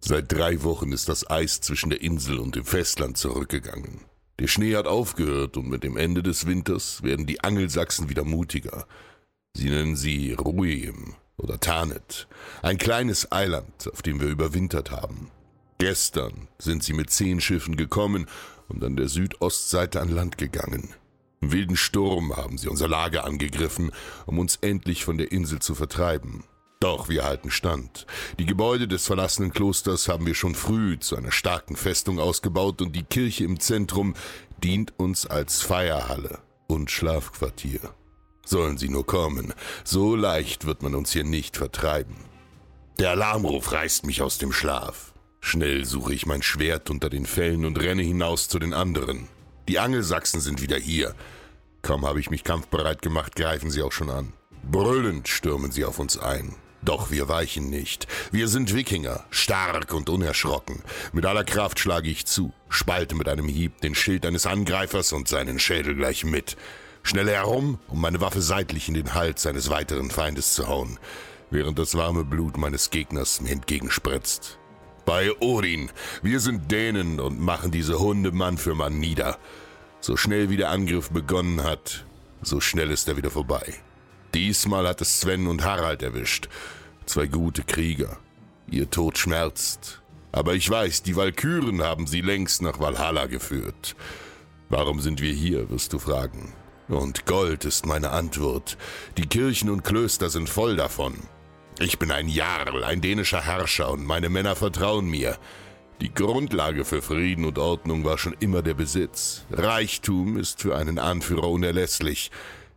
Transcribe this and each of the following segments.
Seit drei Wochen ist das Eis zwischen der Insel und dem Festland zurückgegangen. Der Schnee hat aufgehört und mit dem Ende des Winters werden die Angelsachsen wieder mutiger. Sie nennen sie Ruim oder Tarnet, ein kleines Eiland, auf dem wir überwintert haben. Gestern sind sie mit zehn Schiffen gekommen und an der Südostseite an Land gegangen. Im wilden Sturm haben sie unser Lager angegriffen, um uns endlich von der Insel zu vertreiben. Doch wir halten stand. Die Gebäude des verlassenen Klosters haben wir schon früh zu einer starken Festung ausgebaut und die Kirche im Zentrum dient uns als Feierhalle und Schlafquartier. Sollen sie nur kommen, so leicht wird man uns hier nicht vertreiben. Der Alarmruf reißt mich aus dem Schlaf. Schnell suche ich mein Schwert unter den Fellen und renne hinaus zu den anderen. Die Angelsachsen sind wieder hier. Kaum habe ich mich kampfbereit gemacht, greifen sie auch schon an. Brüllend stürmen sie auf uns ein. Doch wir weichen nicht. Wir sind Wikinger, stark und unerschrocken. Mit aller Kraft schlage ich zu, spalte mit einem Hieb den Schild eines Angreifers und seinen Schädel gleich mit. Schnell herum, um meine Waffe seitlich in den Hals eines weiteren Feindes zu hauen, während das warme Blut meines Gegners mir entgegenspritzt. Bei Odin, wir sind Dänen und machen diese Hunde Mann für Mann nieder. So schnell wie der Angriff begonnen hat, so schnell ist er wieder vorbei. Diesmal hat es Sven und Harald erwischt. Zwei gute Krieger. Ihr Tod schmerzt. Aber ich weiß, die Walküren haben sie längst nach Valhalla geführt. Warum sind wir hier, wirst du fragen. Und Gold ist meine Antwort. Die Kirchen und Klöster sind voll davon. Ich bin ein Jarl, ein dänischer Herrscher und meine Männer vertrauen mir. Die Grundlage für Frieden und Ordnung war schon immer der Besitz. Reichtum ist für einen Anführer unerlässlich.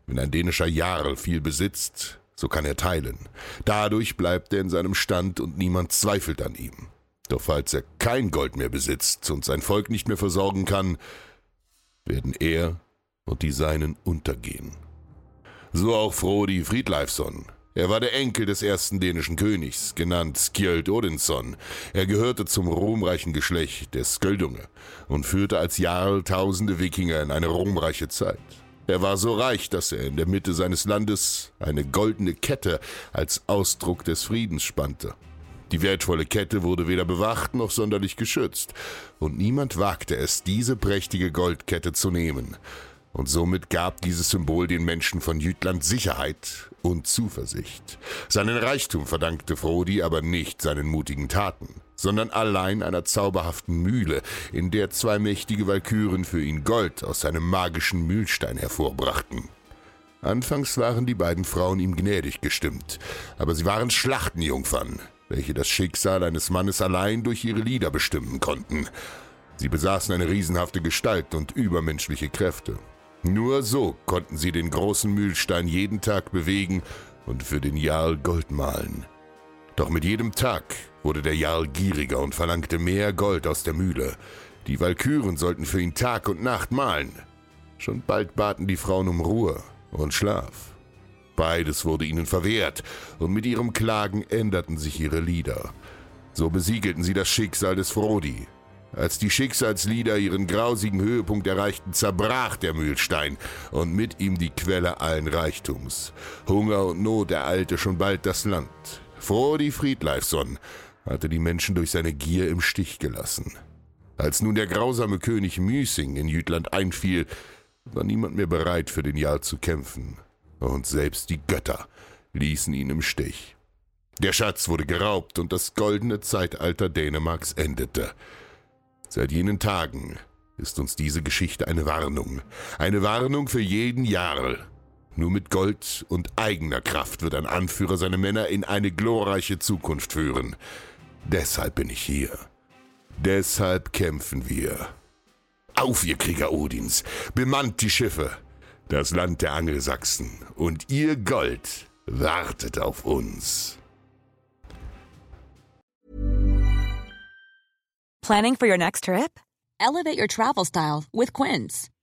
Wenn ein dänischer Jarl viel besitzt, so kann er teilen. Dadurch bleibt er in seinem Stand und niemand zweifelt an ihm. Doch falls er kein Gold mehr besitzt und sein Volk nicht mehr versorgen kann, werden er und die Seinen untergehen. So auch Frodi Friedleifsson. Er war der Enkel des ersten dänischen Königs, genannt Skjöld Odinsson. Er gehörte zum ruhmreichen Geschlecht der Skjöldunge und führte als Jarl tausende Wikinger in eine ruhmreiche Zeit. Er war so reich, dass er in der Mitte seines Landes eine goldene Kette als Ausdruck des Friedens spannte. Die wertvolle Kette wurde weder bewacht noch sonderlich geschützt, und niemand wagte es, diese prächtige Goldkette zu nehmen. Und somit gab dieses Symbol den Menschen von Jütland Sicherheit und Zuversicht. Seinen Reichtum verdankte Frodi aber nicht seinen mutigen Taten, sondern allein einer zauberhaften Mühle, in der zwei mächtige Walküren für ihn Gold aus seinem magischen Mühlstein hervorbrachten. Anfangs waren die beiden Frauen ihm gnädig gestimmt, aber sie waren Schlachtenjungfern, welche das Schicksal eines Mannes allein durch ihre Lieder bestimmen konnten. Sie besaßen eine riesenhafte Gestalt und übermenschliche Kräfte. Nur so konnten sie den großen Mühlstein jeden Tag bewegen und für den Jarl Gold mahlen. Doch mit jedem Tag wurde der Jarl gieriger und verlangte mehr Gold aus der Mühle. Die Walküren sollten für ihn Tag und Nacht mahlen. Schon bald baten die Frauen um Ruhe und Schlaf. Beides wurde ihnen verwehrt, und mit ihrem Klagen änderten sich ihre Lieder. So besiegelten sie das Schicksal des Frodi, als die Schicksalslieder ihren grausigen Höhepunkt erreichten, zerbrach der Mühlstein und mit ihm die Quelle allen Reichtums. Hunger und Not ereilte schon bald das Land. Frodi Friedleifsson hatte die Menschen durch seine Gier im Stich gelassen. Als nun der grausame König Müsing in Jütland einfiel, war niemand mehr bereit, für den Jarl zu kämpfen. Und selbst die Götter ließen ihn im Stich. Der Schatz wurde geraubt und das goldene Zeitalter Dänemarks endete. Seit jenen Tagen ist uns diese Geschichte eine Warnung. Eine Warnung für jeden Jarl. Nur mit Gold und eigener Kraft wird ein Anführer seine Männer in eine glorreiche Zukunft führen. Deshalb bin ich hier. Deshalb kämpfen wir. Auf, ihr Krieger Odins, bemannt die Schiffe. Das Land der Angelsachsen und ihr Gold wartet auf uns. Planning for your next trip? Elevate your travel style with Quince.